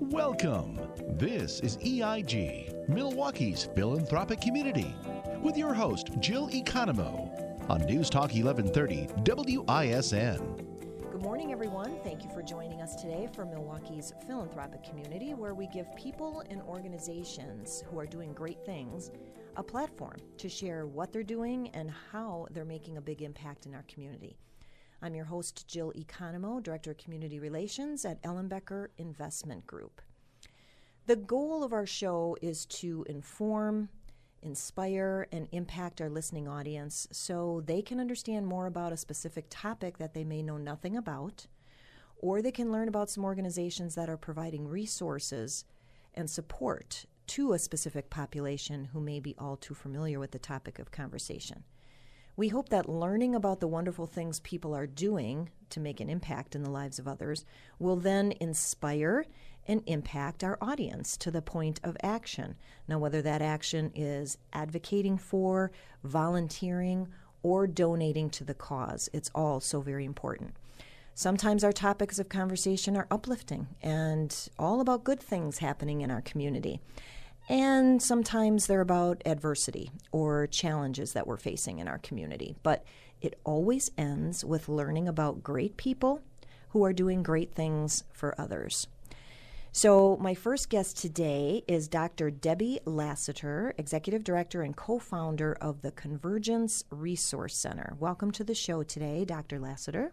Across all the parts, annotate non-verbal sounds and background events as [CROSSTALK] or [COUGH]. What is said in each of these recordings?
Welcome. This is EIG, Milwaukee's philanthropic community, with your host, Jill Economou, on News Talk 1130 WISN. Good morning, everyone. Thank you for joining us today for Milwaukee's philanthropic community, where we give people and organizations who are doing great things a platform to share what they're doing and how they're making a big impact in our community. I'm your host, Jill Economou, Director of Community Relations at Ellenbecker Investment Group. The goal of our show is to inform, inspire, and impact our listening audience so they can understand more about a specific topic that they may know nothing about, or they can learn about some organizations that are providing resources and support to a specific population who may be all too familiar with the topic of conversation. We hope that learning about the wonderful things people are doing to make an impact in the lives of others will then inspire and impact our audience to the point of action. Now, whether that action is advocating for, volunteering, or donating to the cause, it's all so very important. Sometimes our topics of conversation are uplifting and all about good things happening in our community. And sometimes they're about adversity or challenges that we're facing in our community. But it always ends with learning about great people who are doing great things for others. So, my first guest today is Dr. Debbie Lassiter, Executive Director and co founder of the Convergence Resource Center. Welcome to the show today, Dr. Lassiter.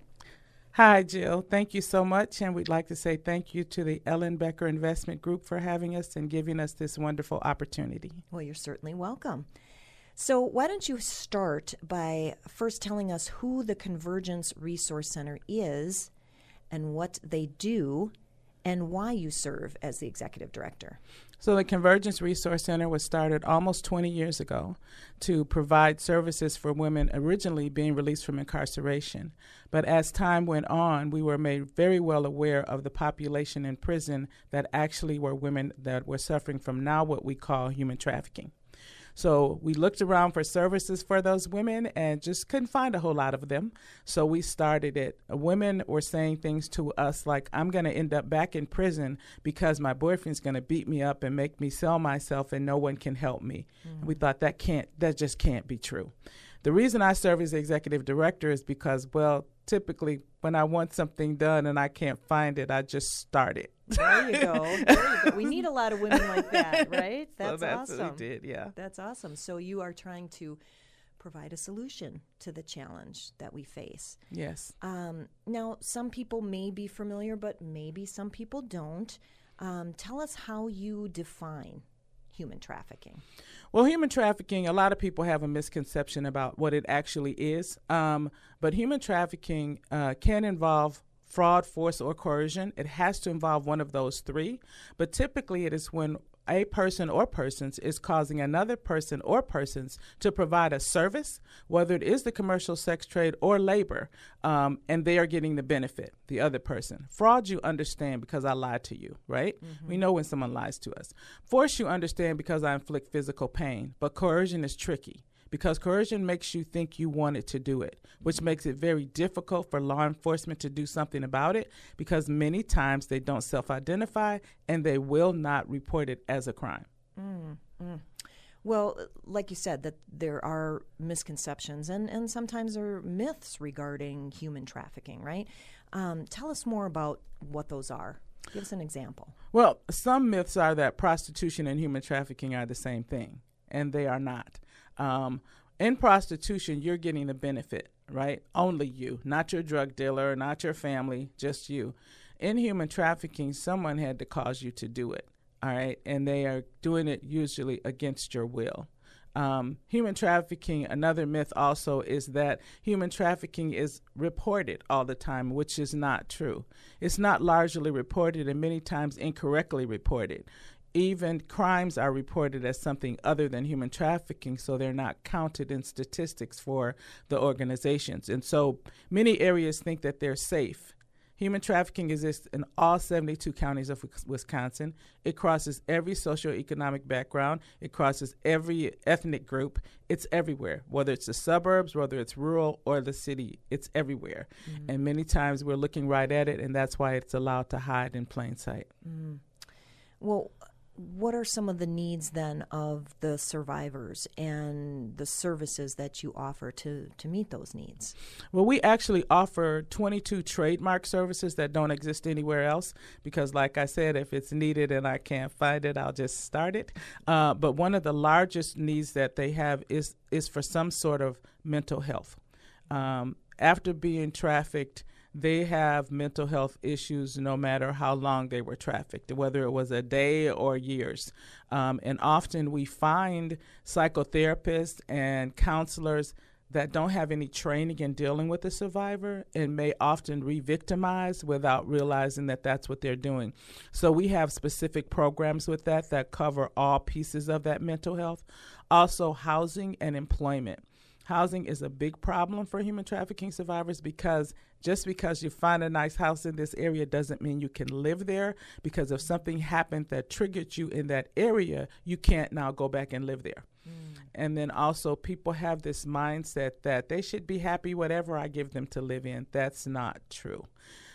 Hi, Jill. Thank you so much. And we'd like to say thank you to the Ellenbecker Investment Group for having us and giving us this wonderful opportunity. Well, you're certainly welcome. So, why don't you start by first telling us who the Convergence Resource Center is and what they do and why you serve as the executive director? So, the Convergence Resource Center was started almost 20 years ago to provide services for women originally being released from incarceration. But as time went on, we were made very well aware of the population in prison that actually were women that were suffering from now what we call human trafficking. So we looked around for services for those women and just couldn't find a whole lot of them. So we started it. Women were saying things to us like, I'm going to end up back in prison because my boyfriend's going to beat me up and make me sell myself and no one can help me. Mm-hmm. We thought that can't, that just can't be true. The reason I serve as executive director is because, well, typically when I want something done and I can't find it, I just start it. There you go. There you go. [LAUGHS] We need a lot of women like that, right? That's, that's awesome. Did, yeah. That's awesome. So you are trying to provide a solution to the challenge that we face. Yes. Um, now, some people may be familiar, but maybe some people don't. Um, tell us how you define human trafficking. Well, human trafficking, a lot of people have a misconception about what it actually is. Um, but human trafficking uh, can involve fraud, force, or coercion. It has to involve one of those three. But typically, it is when a person or persons is causing another person or persons to provide a service, whether it is the commercial sex trade or labor, um, and they are getting the benefit, the other person. Fraud, you understand because I lied to you, right? Mm-hmm. We know when someone lies to us. Force, you understand because I inflict physical pain, but coercion is tricky because coercion makes you think you wanted to do it, which makes it very difficult for law enforcement to do something about it because many times they don't self identify and they will not report it as a crime. Mm, mm. Well, like you said, that there are misconceptions and, and sometimes there are myths regarding human trafficking, right? Um, tell us more about what those are. Give us an example. Well, some myths are that prostitution and human trafficking are the same thing, and they are not. Um, in prostitution, you're getting the benefit, right? Only you, not your drug dealer, not your family, just you. In human trafficking, someone had to cause you to do it, all right? And they are doing it usually against your will. Um, human trafficking, another myth also is that human trafficking is reported all the time, which is not true. It's not largely reported and many times incorrectly reported even crimes are reported as something other than human trafficking, so they're not counted in statistics for the organizations. And so many areas think that they're safe. Human trafficking exists in all 72 counties of Wisconsin. It crosses every socioeconomic background, it crosses every ethnic group. It's everywhere, whether it's the suburbs, whether it's rural or the city, it's everywhere. Mm-hmm. And many times we're looking right at it, and that's why it's allowed to hide in plain sight. Mm-hmm. Well, what are some of the needs then of the survivors and the services that you offer to, to meet those needs? Well, we actually offer 22 trademark services that don't exist anywhere else because, like I said, if it's needed and I can't find it, I'll just start it. Uh, but one of the largest needs that they have is, is for some sort of mental health. Um, after being trafficked, they have mental health issues no matter how long they were trafficked, whether it was a day or years. Um, and often we find psychotherapists and counselors that don't have any training in dealing with the survivor and may often re victimize without realizing that that's what they're doing. So we have specific programs with that that cover all pieces of that mental health. Also, housing and employment. Housing is a big problem for human trafficking survivors because just because you find a nice house in this area doesn't mean you can live there because if something happened that triggered you in that area, you can't now go back and live there. Mm. And then also, people have this mindset that they should be happy whatever I give them to live in. That's not true.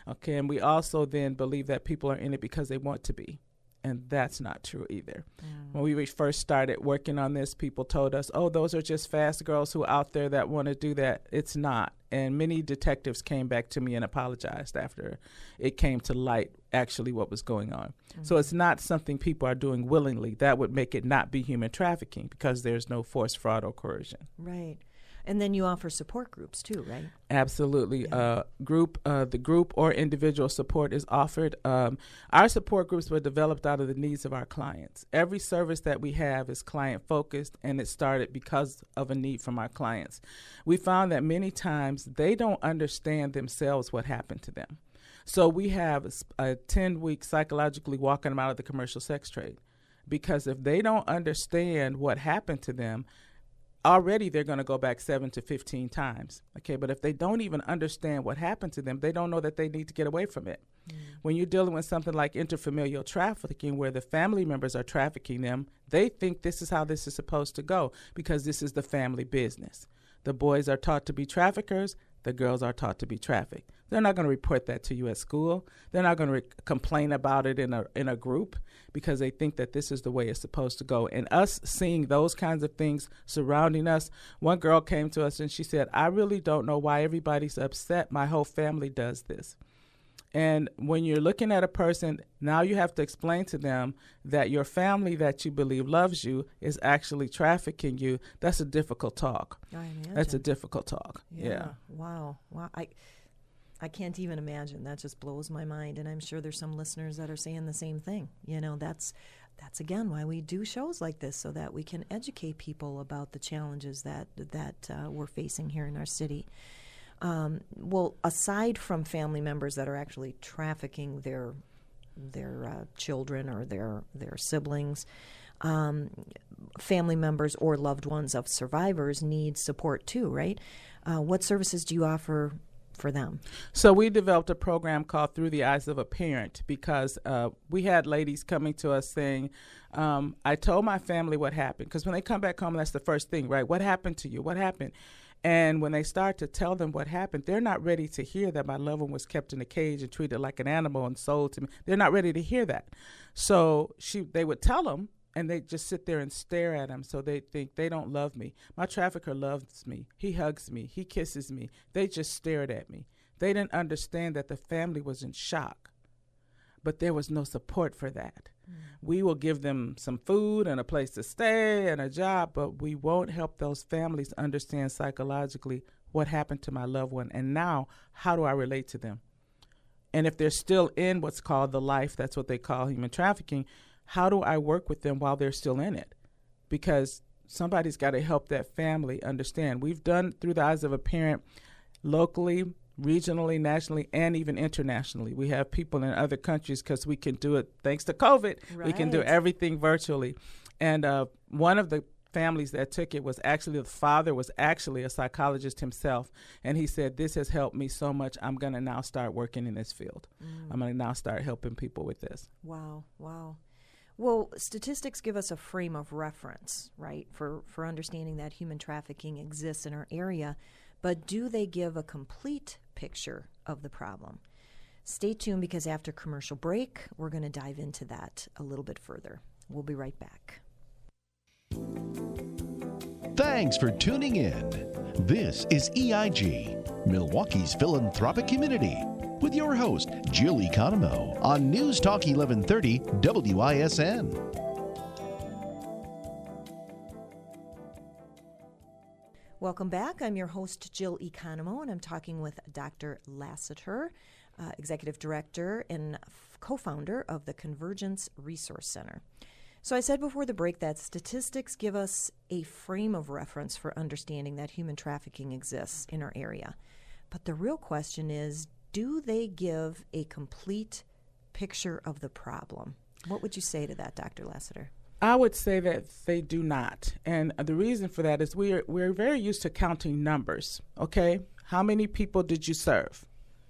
Okay, and we also then believe that people are in it because they want to be and that's not true either. Mm. When we first started working on this, people told us, "Oh, those are just fast girls who are out there that want to do that." It's not. And many detectives came back to me and apologized after it came to light actually what was going on. Mm-hmm. So it's not something people are doing willingly. That would make it not be human trafficking because there's no force, fraud, or coercion. Right. And then you offer support groups too, right? Absolutely. Yeah. Uh, group, uh, the group or individual support is offered. Um, our support groups were developed out of the needs of our clients. Every service that we have is client focused, and it started because of a need from our clients. We found that many times they don't understand themselves what happened to them. So we have a 10 week psychologically walking them out of the commercial sex trade. Because if they don't understand what happened to them, already they're going to go back 7 to 15 times okay? But if they don't even understand what happened to them they don't know that they need to get away from it. Mm. when you're dealing with something like interfamilial trafficking where the family members are trafficking them they think this is how this is supposed to go because this is the family business. The boys are taught to be traffickers the girls are taught to be trafficked. They're not going to report that to you at school. They're not going to re- complain about it in a in a group because they think that this is the way it's supposed to go. And us seeing those kinds of things surrounding us, one girl came to us and she said, "I really don't know why everybody's upset. My whole family does this." And when you're looking at a person, now you have to explain to them that your family that you believe loves you is actually trafficking you. That's a difficult talk. I imagine. That's a difficult talk. Yeah. yeah. Wow. Wow. I I can't even imagine. That just blows my mind. And I'm sure there's some listeners that are saying the same thing. You know, that's that's again why we do shows like this so that we can educate people about the challenges that that uh, we're facing here in our city. Um, well, aside from family members that are actually trafficking their their uh, children or their their siblings, um, family members or loved ones of survivors need support too, right? Uh, what services do you offer for them? So we developed a program called Through the Eyes of a Parent because uh, we had ladies coming to us saying, um, "I told my family what happened." Because when they come back home, that's the first thing, right? What happened to you? What happened? And when they start to tell them what happened, they're not ready to hear that my loved one was kept in a cage and treated like an animal and sold to me. They're not ready to hear that. So she, they would tell them, and they just sit there and stare at him so they think they don't love me. My trafficker loves me. He hugs me. He kisses me. They just stared at me. They didn't understand that the family was in shock, but there was no support for that. Mm. We will give them some food and a place to stay and a job, but we won't help those families understand psychologically what happened to my loved one and now how do I relate to them? And if they're still in what's called the life, that's what they call human trafficking, how do I work with them while they're still in it? Because somebody's got to help that family understand. We've done through the eyes of a parent locally, regionally, nationally, and even internationally. We have people in other countries because we can do it thanks to COVID. Right. We can do everything virtually. And uh, one of the families that took it was actually the father was actually a psychologist himself and he said this has helped me so much i'm going to now start working in this field mm. i'm going to now start helping people with this wow wow well, statistics give us a frame of reference, right, for, for understanding that human trafficking exists in our area, but do they give a complete picture of the problem? Stay tuned because after commercial break, we're going to dive into that a little bit further. We'll be right back. Thanks for tuning in. This is EIG, Milwaukee's philanthropic community, with your host, Jill Economou, on News Talk 1130 WISN. Welcome back. I'm your host, Jill Economou, and I'm talking with Dr. Lassiter, uh, Executive Director and co founder of the Convergence Resource Center. So, I said before the break that statistics give us a frame of reference for understanding that human trafficking exists in our area. But the real question is do they give a complete picture of the problem? What would you say to that, Dr. Lassiter? I would say that they do not. And the reason for that is we are, we're very used to counting numbers, okay? How many people did you serve?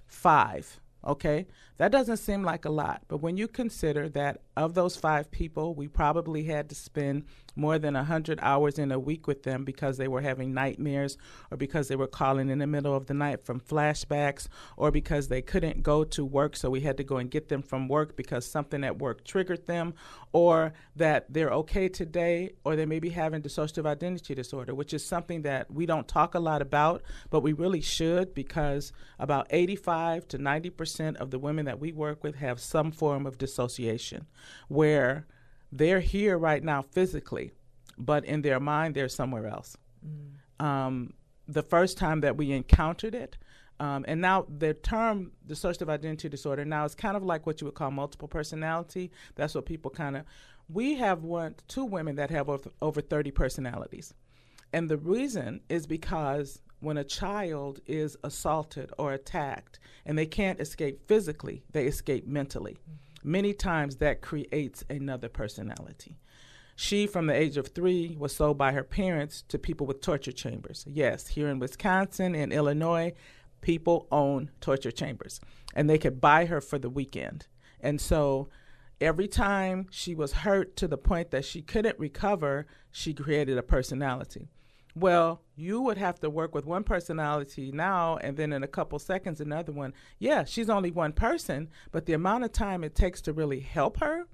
Five, okay? That doesn't seem like a lot, but when you consider that of those five people, we probably had to spend more than 100 hours in a week with them because they were having nightmares or because they were calling in the middle of the night from flashbacks or because they couldn't go to work, so we had to go and get them from work because something at work triggered them, or that they're okay today, or they may be having dissociative identity disorder, which is something that we don't talk a lot about, but we really should because about 85 to 90 percent of the women that we work with have some form of dissociation where they're here right now physically, but in their mind, they're somewhere else. Mm. Um, the first time that we encountered it, um, and now the term dissociative identity disorder now is kind of like what you would call multiple personality. That's what people kind of. We have one, two women that have over, over 30 personalities. And the reason is because when a child is assaulted or attacked and they can't escape physically, they escape mentally. Mm-hmm. Many times that creates another personality. She, from the age of three, was sold by her parents to people with torture chambers. Yes, here in Wisconsin and Illinois, people own torture chambers, and they could buy her for the weekend. And so every time she was hurt to the point that she couldn't recover, she created a personality. Well, you would have to work with one personality now, and then in a couple seconds, another one. Yeah, she's only one person, but the amount of time it takes to really help her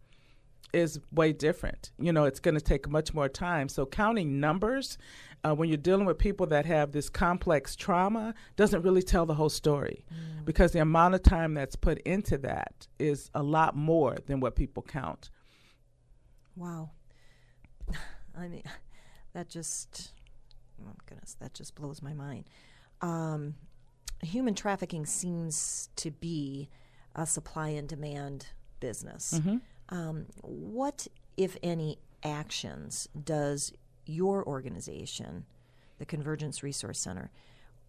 is way different. You know, it's going to take much more time. So, counting numbers uh, when you're dealing with people that have this complex trauma doesn't really tell the whole story mm. because the amount of time that's put into that is a lot more than what people count. Wow. [SIGHS] I mean, [SIGHS] that just oh goodness, that just blows my mind. Um, human trafficking seems to be a supply and demand business. Mm-hmm. Um, what, if any, actions does your organization, the Convergence Resource Center,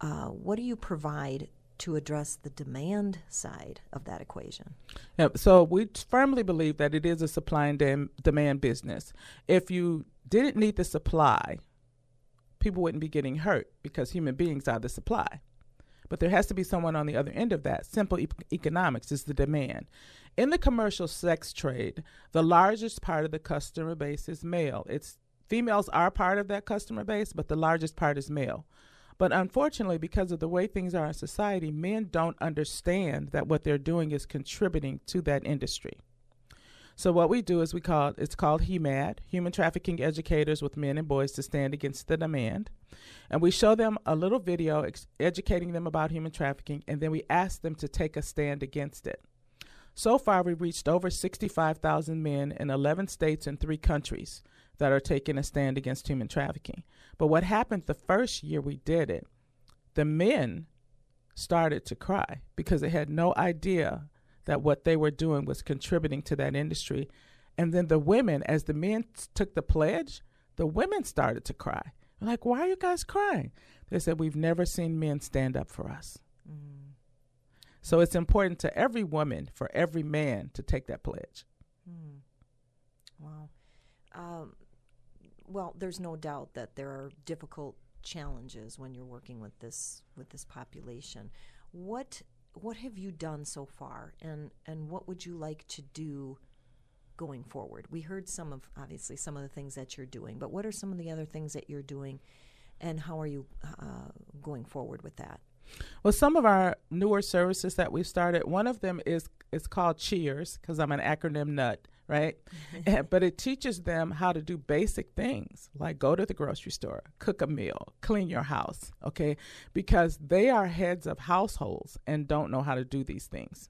uh, what do you provide to address the demand side of that equation? Yeah, so we firmly believe that it is a supply and de- demand business. If you didn't need the supply, people wouldn't be getting hurt because human beings are the supply. But there has to be someone on the other end of that. Simple e- economics is the demand. In the commercial sex trade, the largest part of the customer base is male. It's females are part of that customer base, but the largest part is male. But unfortunately, because of the way things are in society, men don't understand that what they're doing is contributing to that industry. So what we do is we call it's called HUMAD, Human Trafficking Educators with Men and Boys to Stand Against the Demand, and we show them a little video ex- educating them about human trafficking, and then we ask them to take a stand against it. So far, we've reached over 65,000 men in 11 states and three countries that are taking a stand against human trafficking. But what happened the first year we did it, the men started to cry because they had no idea that what they were doing was contributing to that industry. And then the women, as the men t- took the pledge, the women started to cry. I'm like, why are you guys crying? They said, we've never seen men stand up for us. Mm. So it's important to every woman, for every man, to take that pledge. Mm. Wow. Um, well, there's no doubt that there are difficult challenges when you're working with this with this population. What what have you done so far, and and what would you like to do going forward? We heard some of obviously some of the things that you're doing, but what are some of the other things that you're doing, and how are you uh, going forward with that? Well, some of our newer services that we've started, one of them is it's called Cheers because I'm an acronym nut, right? [LAUGHS] but it teaches them how to do basic things like go to the grocery store, cook a meal, clean your house, okay? Because they are heads of households and don't know how to do these things.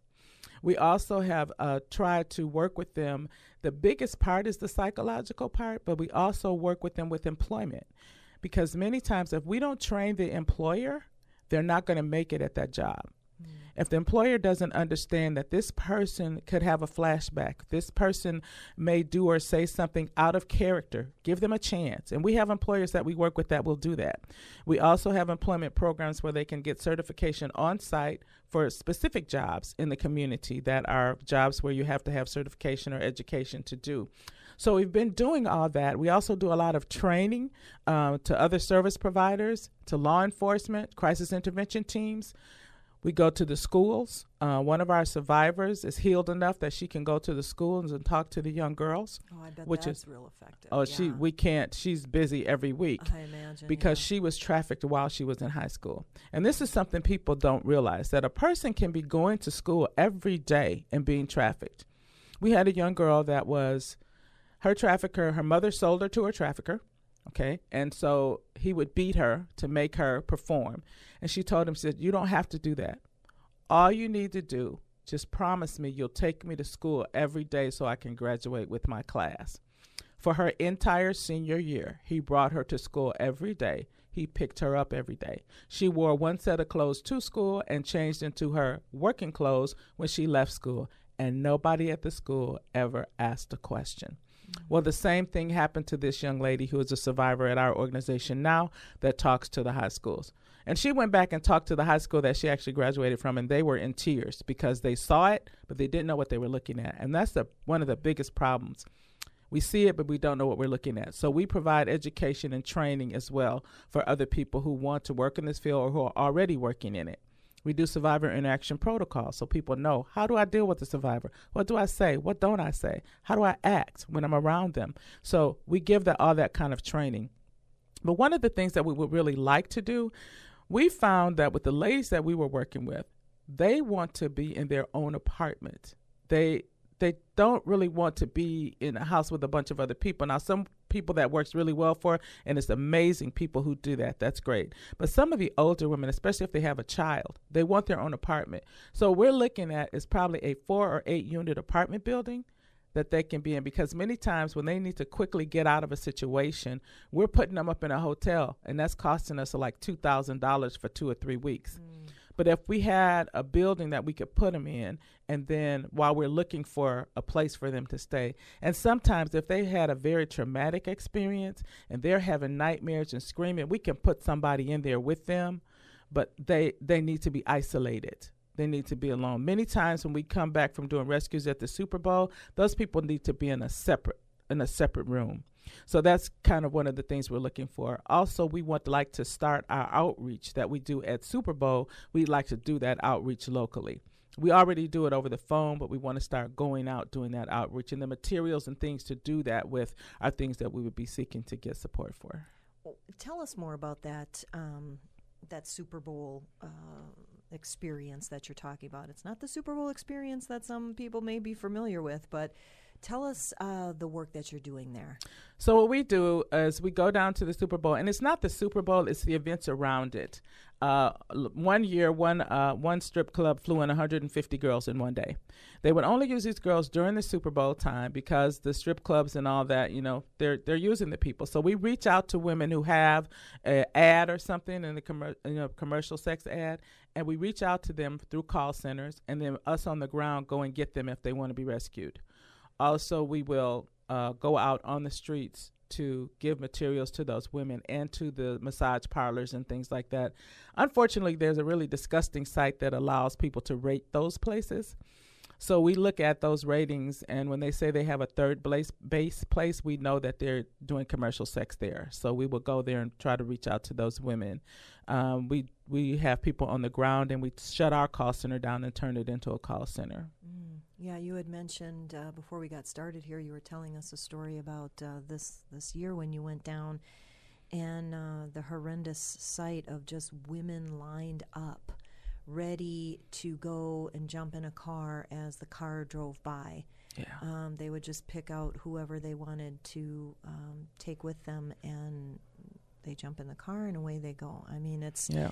We also have uh, tried to work with them. The biggest part is the psychological part, but we also work with them with employment. Because many times, if we don't train the employer, they're not going to make it at that job. If the employer doesn't understand that this person could have a flashback, this person may do or say something out of character, give them a chance. And we have employers that we work with that will do that. We also have employment programs where they can get certification on site for specific jobs in the community that are jobs where you have to have certification or education to do. So we've been doing all that. We also do a lot of training uh, to other service providers, to law enforcement, crisis intervention teams. We go to the schools. Uh, one of our survivors is healed enough that she can go to the schools and talk to the young girls. Oh, I bet which that's is real effective. Oh, yeah. she we can't. She's busy every week I imagine because yeah. she was trafficked while she was in high school. And this is something people don't realize that a person can be going to school every day and being trafficked. We had a young girl that was her trafficker. Her mother sold her to her trafficker. Okay. And so he would beat her to make her perform. And she told him, she said, You don't have to do that. All you need to do, just promise me you'll take me to school every day so I can graduate with my class. For her entire senior year, he brought her to school every day. He picked her up every day. She wore one set of clothes to school and changed into her working clothes when she left school. And nobody at the school ever asked a question. Well, the same thing happened to this young lady who is a survivor at our organization now that talks to the high schools. And she went back and talked to the high school that she actually graduated from, and they were in tears because they saw it, but they didn't know what they were looking at. And that's the, one of the biggest problems. We see it, but we don't know what we're looking at. So we provide education and training as well for other people who want to work in this field or who are already working in it. We do survivor interaction protocols so people know how do I deal with the survivor? What do I say? What don't I say? How do I act when I'm around them? So we give that all that kind of training. But one of the things that we would really like to do, we found that with the ladies that we were working with, they want to be in their own apartment. They they don't really want to be in a house with a bunch of other people. Now, some people that works really well for, and it's amazing people who do that. That's great. But some of the older women, especially if they have a child, they want their own apartment. So we're looking at is probably a four or eight unit apartment building that they can be in because many times when they need to quickly get out of a situation, we're putting them up in a hotel and that's costing us like $2,000 for 2 or 3 weeks. Mm. But if we had a building that we could put them in, and then while we're looking for a place for them to stay, and sometimes if they had a very traumatic experience and they're having nightmares and screaming, we can put somebody in there with them, but they they need to be isolated. They need to be alone. Many times when we come back from doing rescues at the Super Bowl, those people need to be in a separate in a separate room. So that's kind of one of the things we're looking for. Also, we want like to start our outreach that we do at Super Bowl. We'd like to do that outreach locally. We already do it over the phone, but we want to start going out doing that outreach. And the materials and things to do that with are things that we would be seeking to get support for. Tell us more about that um, that Super Bowl uh, experience that you're talking about. It's not the Super Bowl experience that some people may be familiar with, but Tell us uh, the work that you're doing there. So what we do is we go down to the Super Bowl, and it's not the Super Bowl; it's the events around it. Uh, one year, one uh, one strip club flew in 150 girls in one day. They would only use these girls during the Super Bowl time because the strip clubs and all that, you know, they're they're using the people. So we reach out to women who have an ad or something in the com- you know, commercial sex ad, and we reach out to them through call centers, and then us on the ground go and get them if they want to be rescued. Also, we will uh, go out on the streets to give materials to those women and to the massage parlors and things like that. Unfortunately, there's a really disgusting site that allows people to rate those places. So we look at those ratings, and when they say they have a third base, base place, we know that they're doing commercial sex there. So we will go there and try to reach out to those women. Um, we we have people on the ground, and we shut our call center down and turn it into a call center. Mm. Yeah, you had mentioned uh, before we got started here. You were telling us a story about uh, this this year when you went down and uh, the horrendous sight of just women lined up, ready to go and jump in a car as the car drove by. Yeah. Um, they would just pick out whoever they wanted to um, take with them, and they jump in the car and away they go. I mean, it's Yeah.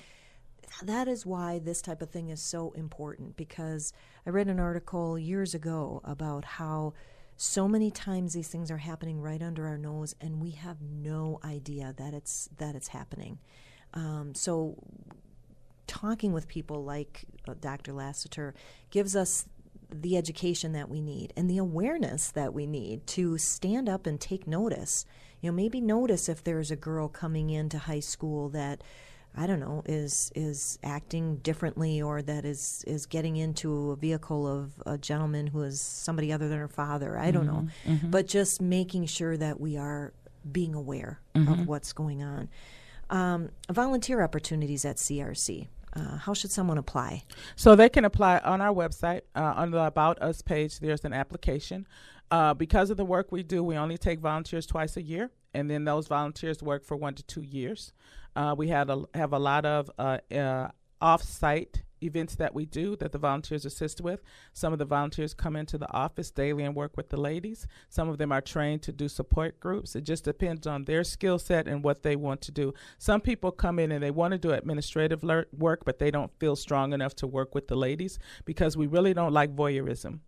That is why this type of thing is so important because I read an article years ago about how so many times these things are happening right under our nose and we have no idea that it's that it's happening. Um, so talking with people like uh, Dr. Lassiter gives us the education that we need and the awareness that we need to stand up and take notice. You know, maybe notice if there's a girl coming into high school that I don't know is is acting differently or that is is getting into a vehicle of a gentleman who is somebody other than her father. I don't know, but just making sure that we are being aware of what's going on. Um, volunteer opportunities at CRC. Uh, how should someone apply? So they can apply on our website uh, on the About Us page. There's an application. Uh, because of the work we do, we only take volunteers twice a year, and then those volunteers work for one to two years. Uh, we had a, have a lot of uh, uh, off-site events that we do that the volunteers assist with. Some of the volunteers come into the office daily and work with the ladies. Some of them are trained to do support groups. It just depends on their skill set and what they want to do. Some people come in and they want to do administrative work, but they don't feel strong enough to work with the ladies because we really don't like voyeurism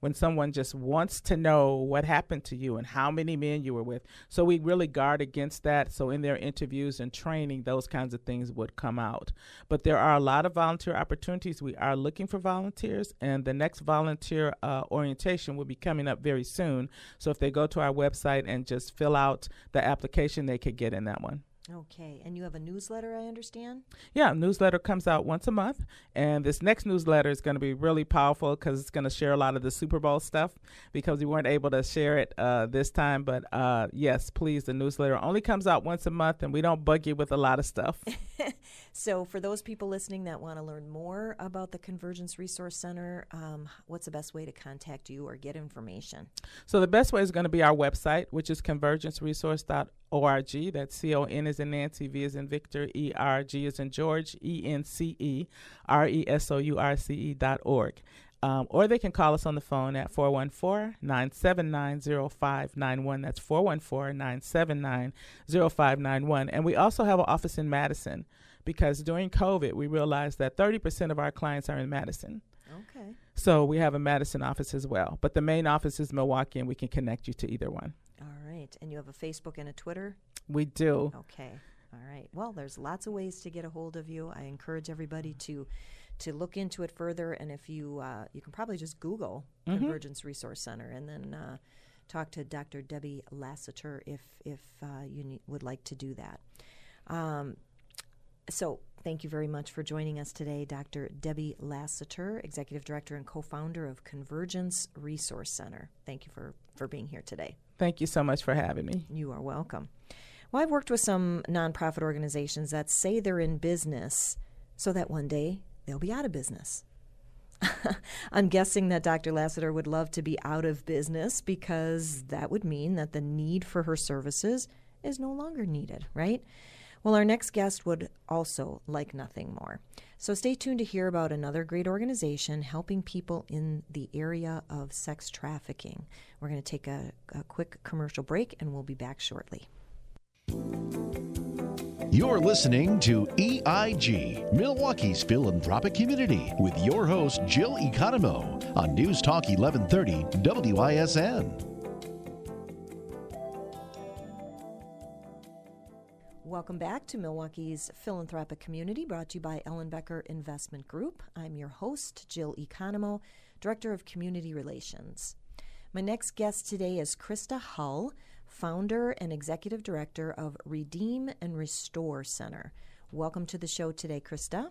when someone just wants to know what happened to you and how many men you were with. So we really guard against that. So in their interviews and training, those kinds of things would come out. But there are a lot of volunteer opportunities. We are looking for volunteers, and the next volunteer uh, orientation will be coming up very soon. So if they go to our website and just fill out the application, they could get in that one. Okay, and you have a newsletter, I understand. Yeah, newsletter comes out once a month, and this next newsletter is going to be really powerful because it's going to share a lot of the Super Bowl stuff because we weren't able to share it uh, this time. But uh, yes, please, the newsletter only comes out once a month, and we don't bug you with a lot of stuff. [LAUGHS] So, for those people listening that want to learn more about the Convergence Resource Center, um, what's the best way to contact you or get information? So the best way is going to be our website, which is convergenceresource.org. That's C O N is in Nancy, V is in Victor, E R G is in George, E N C E R E S O U R C E dot org. Um, or they can call us on the phone at 414 979 0591. That's 414 979 0591. And we also have an office in Madison because during COVID, we realized that 30% of our clients are in Madison. Okay. So we have a Madison office as well. But the main office is Milwaukee, and we can connect you to either one. All right. And you have a Facebook and a Twitter? We do. Okay. All right. Well, there's lots of ways to get a hold of you. I encourage everybody to to look into it further. And if you uh, you can probably just Google Convergence Resource Center and then uh, talk to Dr. Debbie Lassiter if if uh, you need, would like to do that. Um, so, thank you very much for joining us today, Dr. Debbie Lassiter, Executive Director and co founder of Convergence Resource Center. Thank you for, for being here today. Thank you so much for having me. You are welcome. Well, I've worked with some nonprofit organizations that say they're in business so that one day they'll be out of business. [LAUGHS] I'm guessing that Dr. Lassiter would love to be out of business because that would mean that the need for her services is no longer needed, right? Well, our next guest would also like nothing more. So stay tuned to hear about another great organization helping people in the area of sex trafficking. We're going to take a, a quick commercial break and we'll be back shortly. You're listening to EIG, Milwaukee's philanthropic community, with your host, Jill Economou, on News Talk 1130 WISN. Welcome back to Milwaukee's philanthropic community brought to you by Ellenbecker Investment Group. I'm your host, Jill Economou, Director of Community Relations. My next guest today is Krista Hull, founder and executive director of Redeem and Restore Center. Welcome to the show today, Krista.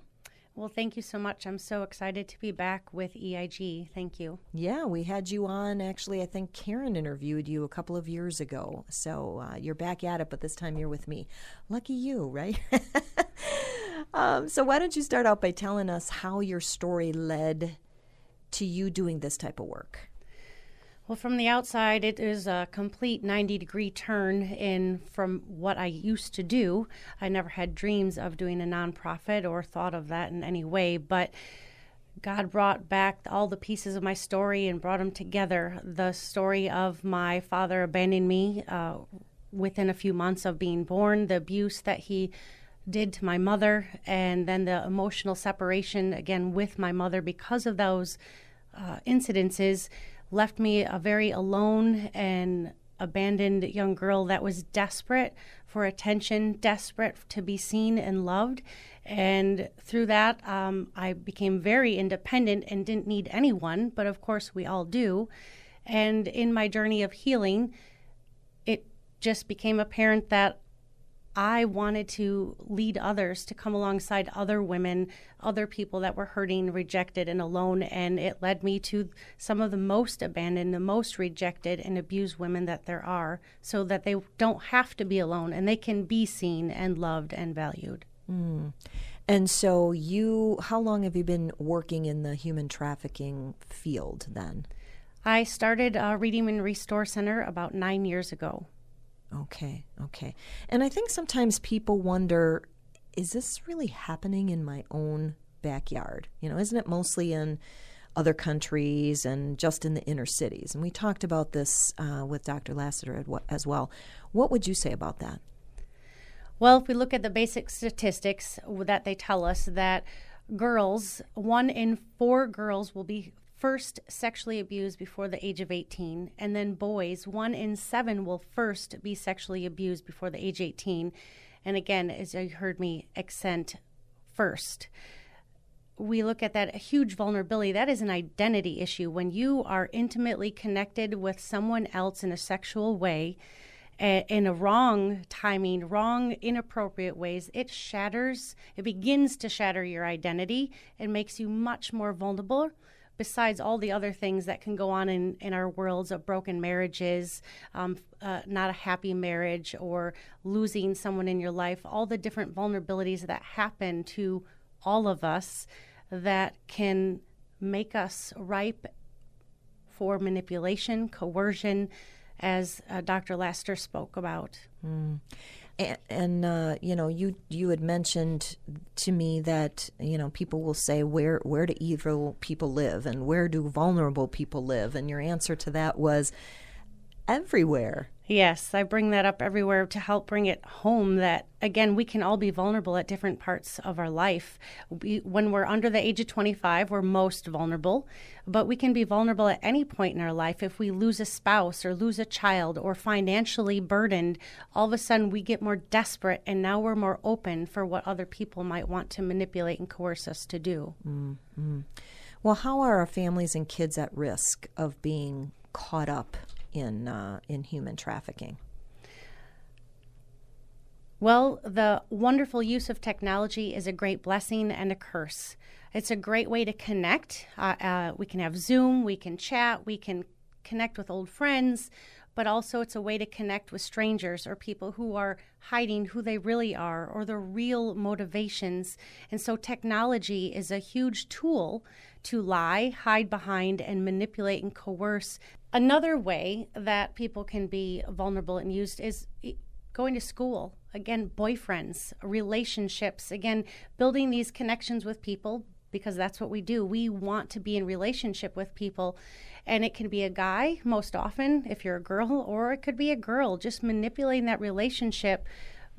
Well, thank you so much. I'm so excited to be back with EIG. Thank you. Yeah, we had you on. Actually, I think Karen interviewed you a couple of years ago. So uh, you're back at it, but this time you're with me. Lucky you, [LAUGHS] right? um, so, why don't you start out by telling us how your story led to you doing this type of work? Well, from the outside, it is a complete 90 degree turn in from what I used to do. I never had dreams of doing a nonprofit or thought of that in any way, but God brought back all the pieces of my story and brought them together. The story of my father abandoning me uh, within a few months of being born, the abuse that he did to my mother, and then the emotional separation again with my mother because of those uh, incidences left me a very alone and abandoned young girl that was desperate for attention, desperate to be seen and loved. And through that, um, I became very independent and didn't need anyone, but of course, we all do. And in my journey of healing, it just became apparent that I wanted to lead others to come alongside other women, other people that were hurting, rejected, and alone. And it led me to some of the most abandoned, the most rejected, and abused women that there are, so that they don't have to be alone and they can be seen and loved and valued. Mm. And so, you, how long have you been working in the human trafficking field then? I started a Redeem and Restore Center about nine years ago. Okay, okay. And I think sometimes people wonder is this really happening in my own backyard? You know, isn't it mostly in other countries and just in the inner cities? And we talked about this uh, with Dr. Lassiter as well. What would you say about that? Well, if we look at the basic statistics that they tell us that girls, one in four girls will be first sexually abused before the age of 18, and then boys, one in seven will first be sexually abused before the age 18. And again, as you heard me accent first, we look at that huge vulnerability. That is an identity issue. When you are intimately connected with someone else in a sexual way, in a wrong timing, wrong, inappropriate ways, it shatters, it begins to shatter your identity. It makes you much more vulnerable besides all the other things that can go on in, in our worlds of broken marriages, um, uh, not a happy marriage, or losing someone in your life, all the different vulnerabilities that happen to all of us that can make us ripe for manipulation, coercion, as uh, Dr. Lassiter spoke about. Mm. And, and uh, you know, you you had mentioned to me that you know people will say where where do evil people live and where do vulnerable people live, and your answer to that was everywhere. Yes, I bring that up everywhere to help bring it home that, again, we can all be vulnerable at different parts of our life. We, when we're under the age of 25, we're most vulnerable, but we can be vulnerable at any point in our life. If we lose a spouse or lose a child or financially burdened, all of a sudden we get more desperate and now we're more open for what other people might want to manipulate and coerce us to do. Mm-hmm. Well, how are our families and kids at risk of being caught up in uh, in human trafficking? Well, the wonderful use of technology is a great blessing and a curse. It's a great way to connect. Uh, uh, we can have Zoom, we can chat, we can connect with old friends, but also it's a way to connect with strangers or people who are hiding who they really are or their real motivations. And so technology is a huge tool to lie, hide behind, and manipulate and coerce. Another way that people can be vulnerable and used is going to school. Again, boyfriends, relationships, again, building these connections with people because that's what we do. We want to be in relationship with people. And it can be a guy most often if you're a girl, or it could be a girl, just manipulating that relationship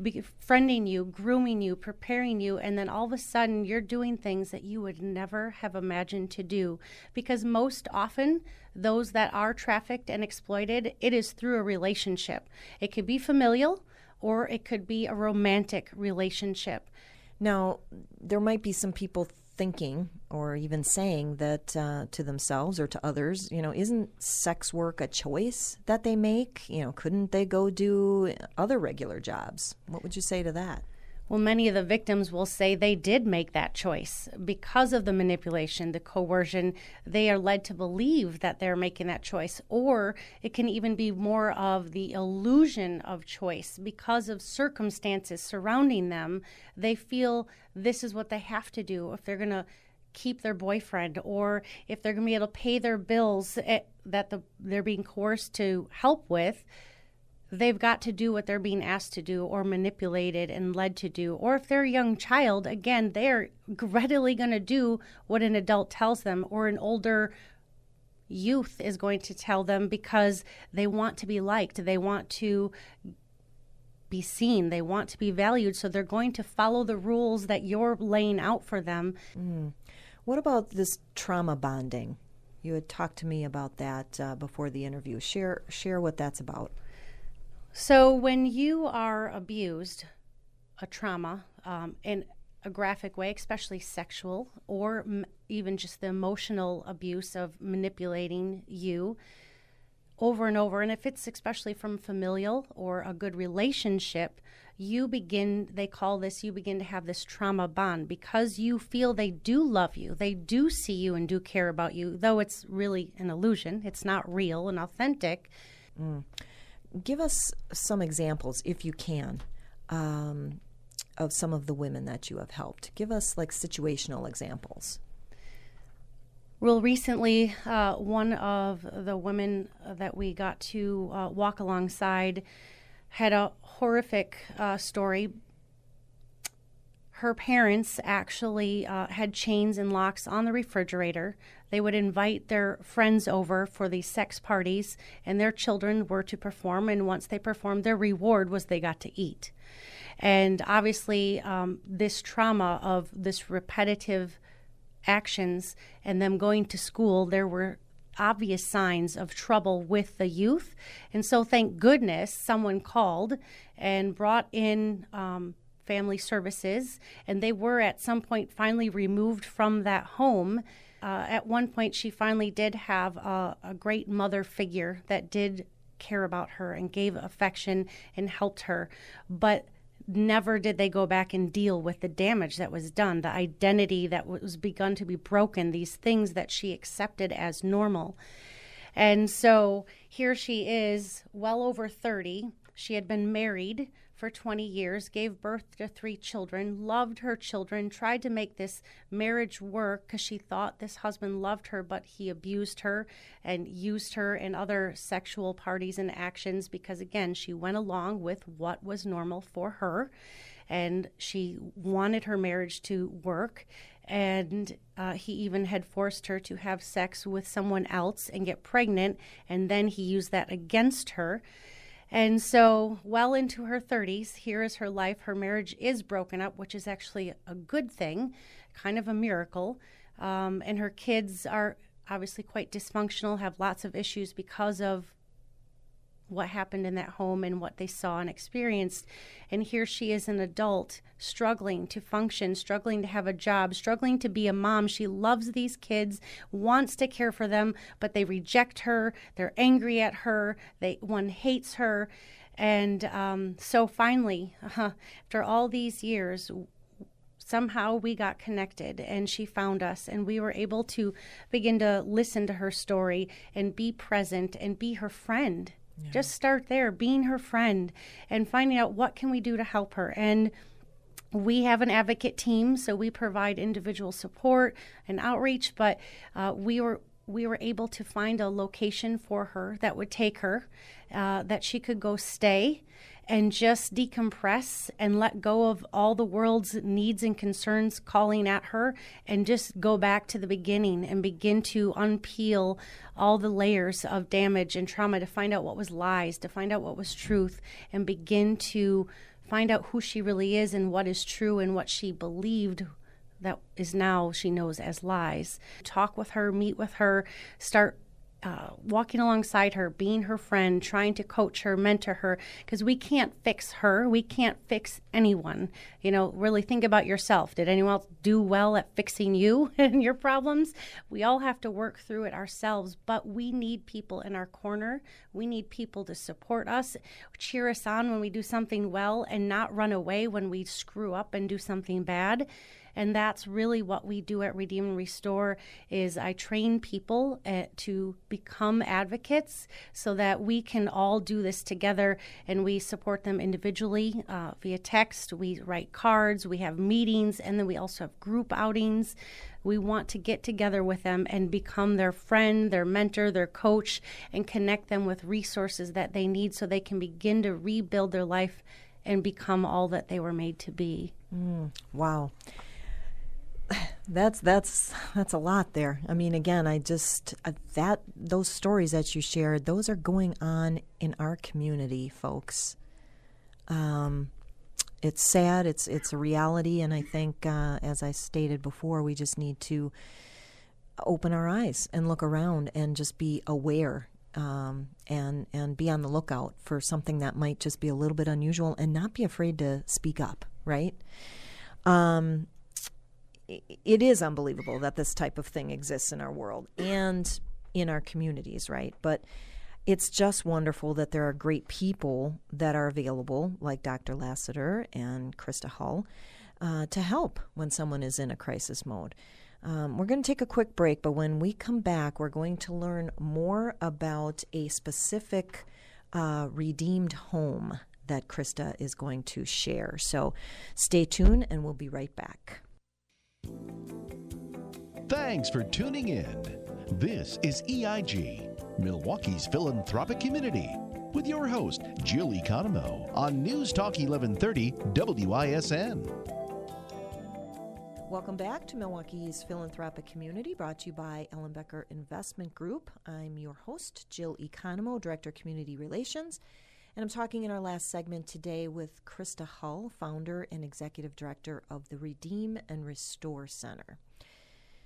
befriending you, grooming you, preparing you, and then all of a sudden you're doing things that you would never have imagined to do. Because most often, those that are trafficked and exploited, it is through a relationship. It could be familial or it could be a romantic relationship. Now, there might be some people thinking or even saying that uh, to themselves or to others, you know, isn't sex work a choice that they make? You know, couldn't they go do other regular jobs? What would you say to that? Well, many of the victims will say they did make that choice because of the manipulation, the coercion. They are led to believe that they're making that choice. Or it can even be more of the illusion of choice because of circumstances surrounding them. They feel this is what they have to do if they're going to keep their boyfriend or if they're going to be able to pay their bills eh, that the, they're being coerced to help with they've got to do what they're being asked to do or manipulated and led to do. Or if they're a young child, again, they're readily going to do what an adult tells them or an older youth is going to tell them because they want to be liked. They want to be seen. They want to be valued. So they're going to follow the rules that you're laying out for them. Mm. What about this trauma bonding? You had talked to me about that uh, before the interview. Share share what that's about. So, when you are abused, a trauma, um, in a graphic way, especially sexual or m- even just the emotional abuse of manipulating you over and over, and if it's especially from familial or a good relationship, you begin, they call this, you begin to have this trauma bond because you feel they do love you. They do see you and do care about you, though it's really an illusion. It's not real and authentic. Mm give us some examples, if you can, um, of some of the women that you have helped. Give us like situational examples. Well, recently, uh, one of the women that we got to uh, walk alongside had a horrific uh, story. Her parents actually uh, had chains and locks on the refrigerator they would invite their friends over for these sex parties, and their children were to perform. And once they performed, their reward was they got to eat. And obviously, um, this trauma of this repetitive actions and them going to school, there were obvious signs of trouble with the youth. And so, thank goodness, someone called and brought in um, family services, and they were at some point finally removed from that home uh, at one point, she finally did have a, a great mother figure that did care about her and gave affection and helped her. But never did they go back and deal with the damage that was done, the identity that was begun to be broken, these things that she accepted as normal. And so here she is, well over 30. She had been married for 20 years, gave birth to three children, loved her children, tried to make this marriage work because she thought this husband loved her, but he abused her and used her in other sexual parties and actions because, again, she went along with what was normal for her and she wanted her marriage to work. And uh, he even had forced her to have sex with someone else and get pregnant, and then he used that against her. And so, well into her 30s, here is her life. Her marriage is broken up, which is actually a good thing, kind of a miracle. Um, and her kids are obviously quite dysfunctional, have lots of issues because of what happened in that home and what they saw and experienced. And here she is, an adult, struggling to function, struggling to have a job, struggling to be a mom. She loves these kids, wants to care for them, but they reject her. They're angry at her. They one hates her. And um, so finally, uh, after all these years, somehow we got connected and she found us and we were able to begin to listen to her story and be present and be her friend Just start there, being her friend and finding out what can we do to help her. And we have an advocate team, so we provide individual support and outreach, but uh, we were we were able to find a location for her that would take her, uh, that she could go stay and just decompress and let go of all the world's needs and concerns calling at her and just go back to the beginning and begin to unpeel all the layers of damage and trauma to find out what was lies, to find out what was truth, and begin to find out who she really is and what is true and what she believed that is now she knows as lies. Talk with her, meet with her, start uh, walking alongside her, being her friend, trying to coach her, mentor her, because we can't fix her. We can't fix anyone. You know, really think about yourself. Did anyone else do well at fixing you [LAUGHS] and your problems? We all have to work through it ourselves, but we need people in our corner. We need people to support us, cheer us on when we do something well, and not run away when we screw up and do something bad and that's really what we do at Redeem and Restore is I train people at, uh, to become advocates so that we can all do this together and we support them individually uh, via text. We write cards, we have meetings, and then we also have group outings. We want to get together with them and become their friend, their mentor, their coach, and connect them with resources that they need so they can begin to rebuild their life and become all that they were made to be. Mm, wow. That's that's that's a lot there. I mean, again, I just uh, that those stories that you shared, those are going on in our community, folks. Um, it's sad. It's it's a reality, and I think, uh, as I stated before, we just need to open our eyes and look around and just be aware um, and and be on the lookout for something that might just be a little bit unusual and not be afraid to speak up. Right. Um, it is unbelievable that this type of thing exists in our world and in our communities, right? But it's just wonderful that there are great people that are available, like Dr. Lassiter and Krista Hull, uh, to help when someone is in a crisis mode. Um, we're going to take a quick break, but when we come back, we're going to learn more about a specific uh, redeemed home that Krista is going to share. So stay tuned, and we'll be right back. Thanks for tuning in. This is EIG Milwaukee's philanthropic community, with your host, Jill Economou, on News Talk 1130 WISN. Welcome back to Milwaukee's philanthropic community, brought to you by Ellenbecker Investment Group. I'm your host, Jill Economou, Director of Community Relations. And I'm talking in our last segment today with Krista Hull, founder and executive director of the Redeem and Restore Center.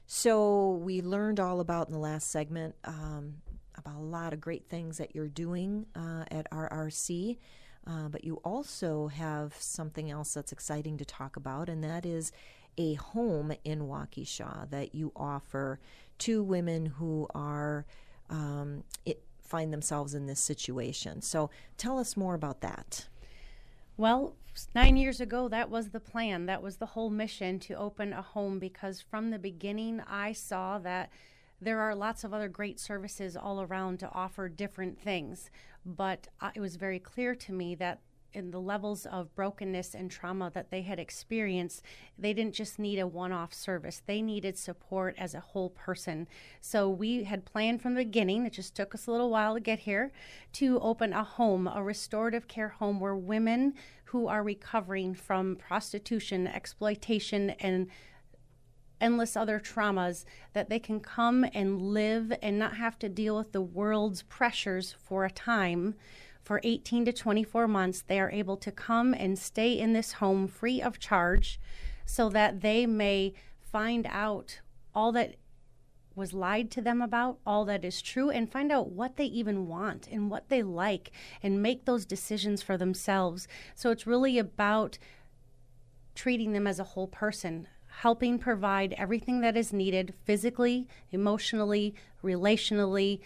So, we learned all about in the last segment um, about a lot of great things that you're doing uh, at RRC. Uh, but you also have something else that's exciting to talk about, and that is a home in Waukesha that you offer to women who are um, it, find themselves in this situation. So tell us more about that. Well, nine years ago, that was the plan. That was the whole mission to open a home because from the beginning, I saw that there are lots of other great services all around to offer different things, but uh, it was very clear to me that in the levels of brokenness and trauma that they had experienced, they didn't just need a one off service. They needed support as a whole person. So we had planned from the beginning, it just took us a little while to get here, to open a home, a restorative care home where women who are recovering from prostitution, exploitation, and endless other traumas that they can come and live and not have to deal with the world's pressures for a time. For 18 to 24 months, they are able to come and stay in this home free of charge so that they may find out all that was lied to them about, all that is true, and find out what they even want and what they like and make those decisions for themselves. So it's really about treating them as a whole person, helping provide everything that is needed physically, emotionally, relationally,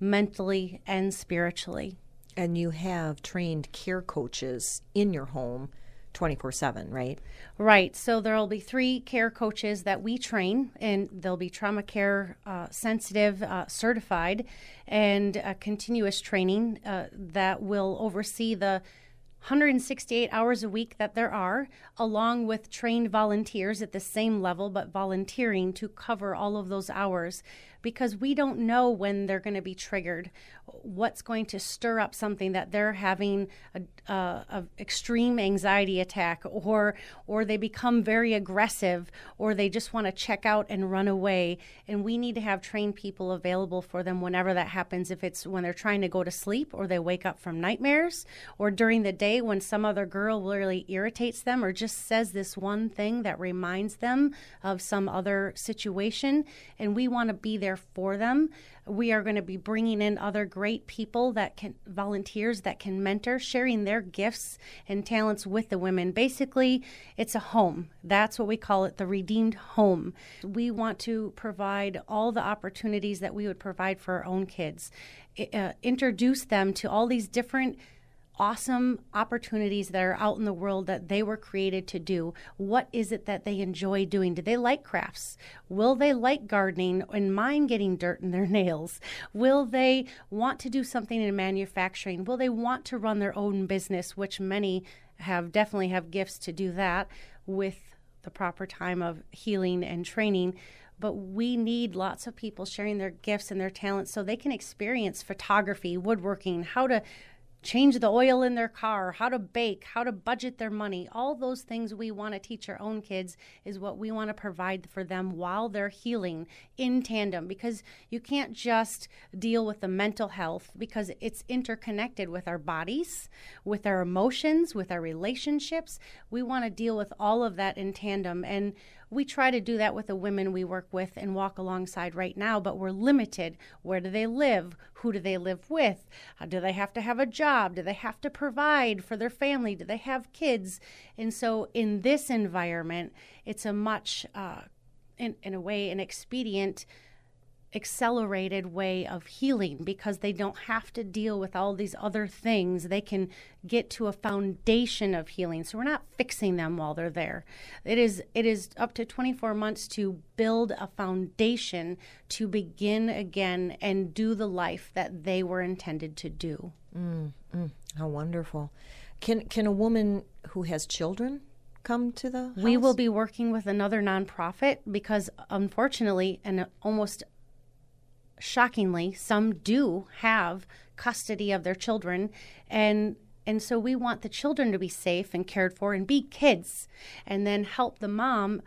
mentally, and spiritually. And you have trained care coaches in your home 24 7, right? Right. So there will be three care coaches that we train, and they'll be trauma care uh, sensitive uh, certified and continuous training uh, that will oversee the 168 hours a week that there are, along with trained volunteers at the same level, but volunteering to cover all of those hours because we don't know when they're going to be triggered, what's going to stir up something that they're having a, Uh, a, a, extreme anxiety attack, or or they become very aggressive, or they just want to check out and run away. And we need to have trained people available for them whenever that happens. If it's when they're trying to go to sleep, or they wake up from nightmares, or during the day when some other girl really irritates them, or just says this one thing that reminds them of some other situation, and we want to be there for them. We are going to be bringing in other great people that can, volunteers that can mentor, sharing their gifts and talents with the women. Basically, it's a home. That's what we call it the redeemed home. We want to provide all the opportunities that we would provide for our own kids, uh, introduce them to all these different awesome opportunities that are out in the world that they were created to do. What is it that they enjoy doing? Do they like crafts? Will they like gardening and mind getting dirt in their [LAUGHS] nails? Will they want to do something in manufacturing? Will they want to run their own business, which many have definitely have gifts to do that with the proper time of healing and training but we need lots of people sharing their gifts and their talents so they can experience photography, woodworking, how to change the oil in their car, how to bake, how to budget their money. All those things we want to teach our own kids is what we want to provide for them while they're healing in tandem because you can't just deal with the mental health because it's interconnected with our bodies, with our emotions, with our relationships. We want to deal with all of that in tandem and we try to do that with the women we work with and walk alongside right now, but we're limited. Where do they live? Who do they live with? Uh, do they have to have a job? Do they have to provide for their family? Do they have kids? And so, in this environment, it's a much, uh, in, in a way, an expedient accelerated way of healing because they don't have to deal with all these other things. They can get to a foundation of healing. So we're not fixing them while they're there. It is it is up to 24 months to build a foundation to begin again and do the life that they were intended to do. Mm, mm, how wonderful. Can can a woman who has children come to the house? We will be working with another nonprofit because unfortunately and almost shockingly, some do have custody of their children and and so we want the children to be safe and cared for and be kids and then help the mom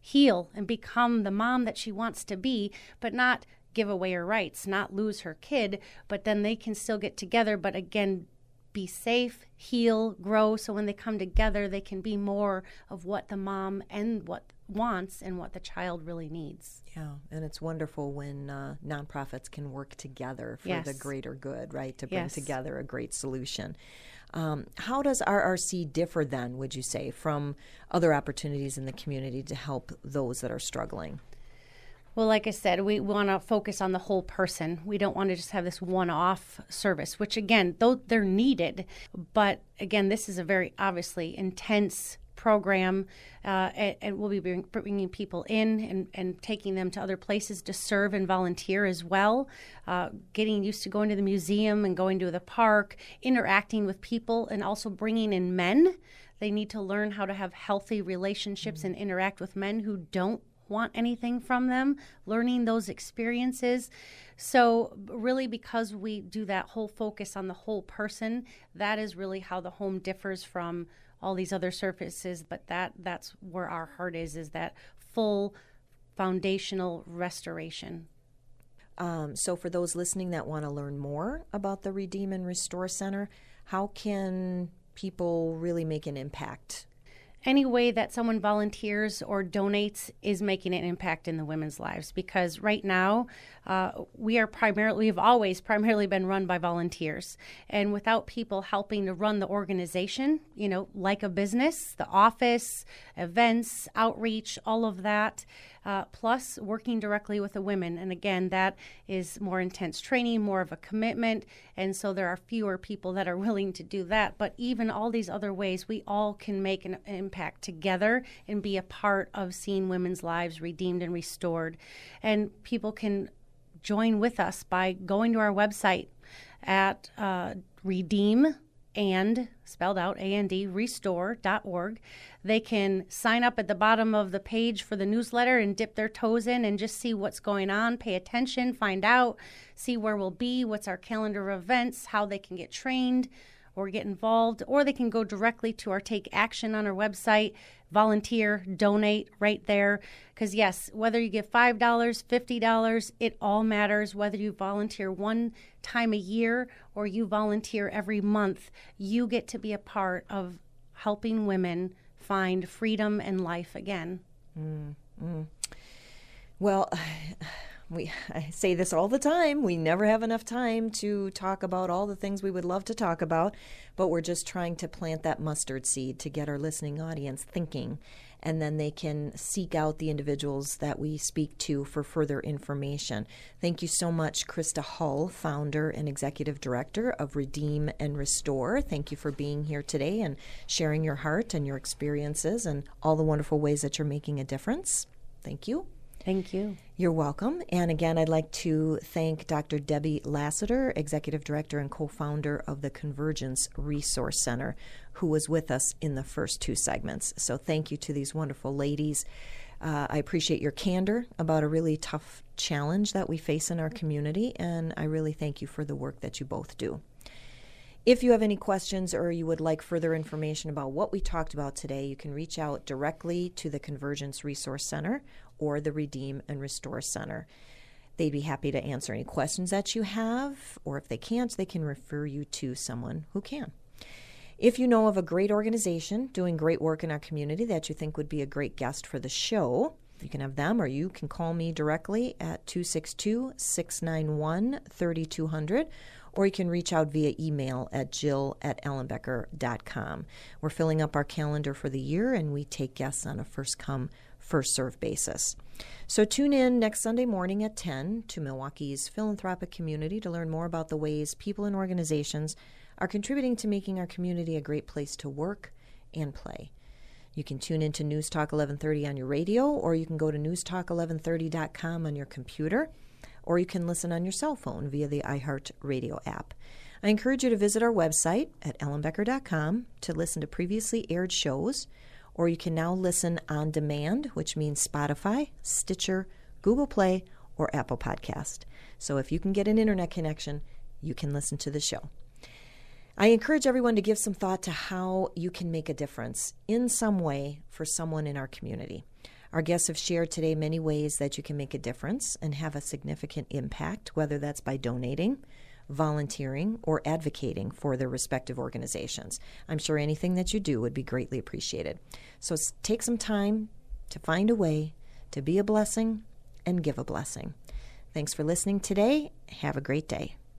heal and become the mom that she wants to be, but not give away her rights, not lose her kid, but then they can still get together, but again, be safe, heal, grow. So when they come together, they can be more of what the mom and what wants and what the child really needs. Yeah, and it's wonderful when uh, nonprofits can work together for yes. the greater good, right? To bring yes. together a great solution. Um, how does RRC differ then, would you say, from other opportunities in the community to help those that are struggling? Well, like I said, we want to focus on the whole person. We don't want to just have this one off service, which again, though they're needed, but again, this is a very obviously intense program, uh, and, and, we'll be bringing people in and, and, taking them to other places to serve and volunteer as well. Uh, getting used to going to the museum and going to the park, interacting with people, and also bringing in men. They need to learn how to have healthy relationships mm-hmm. and interact with men who don't want anything from them, learning those experiences. So, really, because we do that whole focus on the whole person, that is really how the home differs from all these other surfaces but that that's where our heart is is that full foundational restoration. Um, so for those listening that want to learn more about the redeem and restore center how can people really make an impact any way that someone volunteers or donates is making an impact in the women's lives because right now uh, we are primarily we've always primarily been run by volunteers. And without people helping to run the organization you know like a business the office events outreach all of that uh, plus working directly with the women. And again, that is more intense training, more of a commitment. And so there are fewer people that are [LAUGHS] willing to do that. But even all these other ways, we all can make an impact together and be a part of seeing women's lives redeemed and restored. And people can join with us by going to our website at uh, redeem and spelled out and D restore.org they can sign up at the bottom of the page for the newsletter and dip their toes in and just see what's going on pay attention find out see where we'll be what's our calendar of events how they can get trained or get involved or they can go directly to our take action on our website volunteer, donate right there. Because, yes, whether you give $5, $50, it all matters. Whether you volunteer one time a year or you volunteer every month, you get to be a part of helping women find freedom and life again. Mm, mm. Well, we [LAUGHS] I say this all the time. We never have enough time to talk about all the things we would love to talk about, but we're just trying to plant that mustard seed to get our listening audience thinking and then they can seek out the individuals that we speak to for further information. Thank you so much, Krista Hull, founder and executive director of Redeem and Restore. Thank you for being here today and sharing your heart and your experiences and all the wonderful ways that you're making a difference. Thank you. Thank you. You're welcome. And again, I'd like to thank Dr. Debbie Lassiter, Executive Director and co founder of the Convergence Resource Center, who was with us in the first two segments. So thank you to these wonderful ladies. Uh, I appreciate your candor about a really tough challenge that we face in our community, and I really thank you for the work that you both do. If you have any questions or you would like further information about what we talked about today, you can reach out directly to the Convergence Resource Center or the Redeem and Restore Center. They'd be happy to answer any questions that you have, or if they can't, they can refer you to someone who can. If you know of a great organization doing great work in our community that you think would be a great guest for the show, you can have them or you can call me directly at 262 691 3200 or you can reach out via email at jill at ellenbecker.com. We're filling up our calendar for the year and we take guests on a first come, first serve basis. So tune in next Sunday morning at 10 to Milwaukee's philanthropic community to learn more about the ways people and organizations are contributing to making our community a great place to work and play. You can tune into News Talk 1130 on your radio, or you can go to newstalk1130.com on your computer, or you can listen on your cell phone via the iHeart Radio app. I encourage you to visit our website at ellenbecker.com to listen to previously aired shows or you can now listen on demand, which means Spotify, Stitcher, Google Play, or Apple Podcast. So if you can get an internet connection, you can listen to the show. I encourage everyone to give some thought to how you can make a difference in some way for someone in our community. Our guests have shared today many ways that you can make a difference and have a significant impact, whether that's by donating, volunteering, or advocating for their respective organizations. I'm sure anything that you do would be greatly appreciated. So take some time to find a way to be a blessing and give a blessing. Thanks for listening today. Have a great day.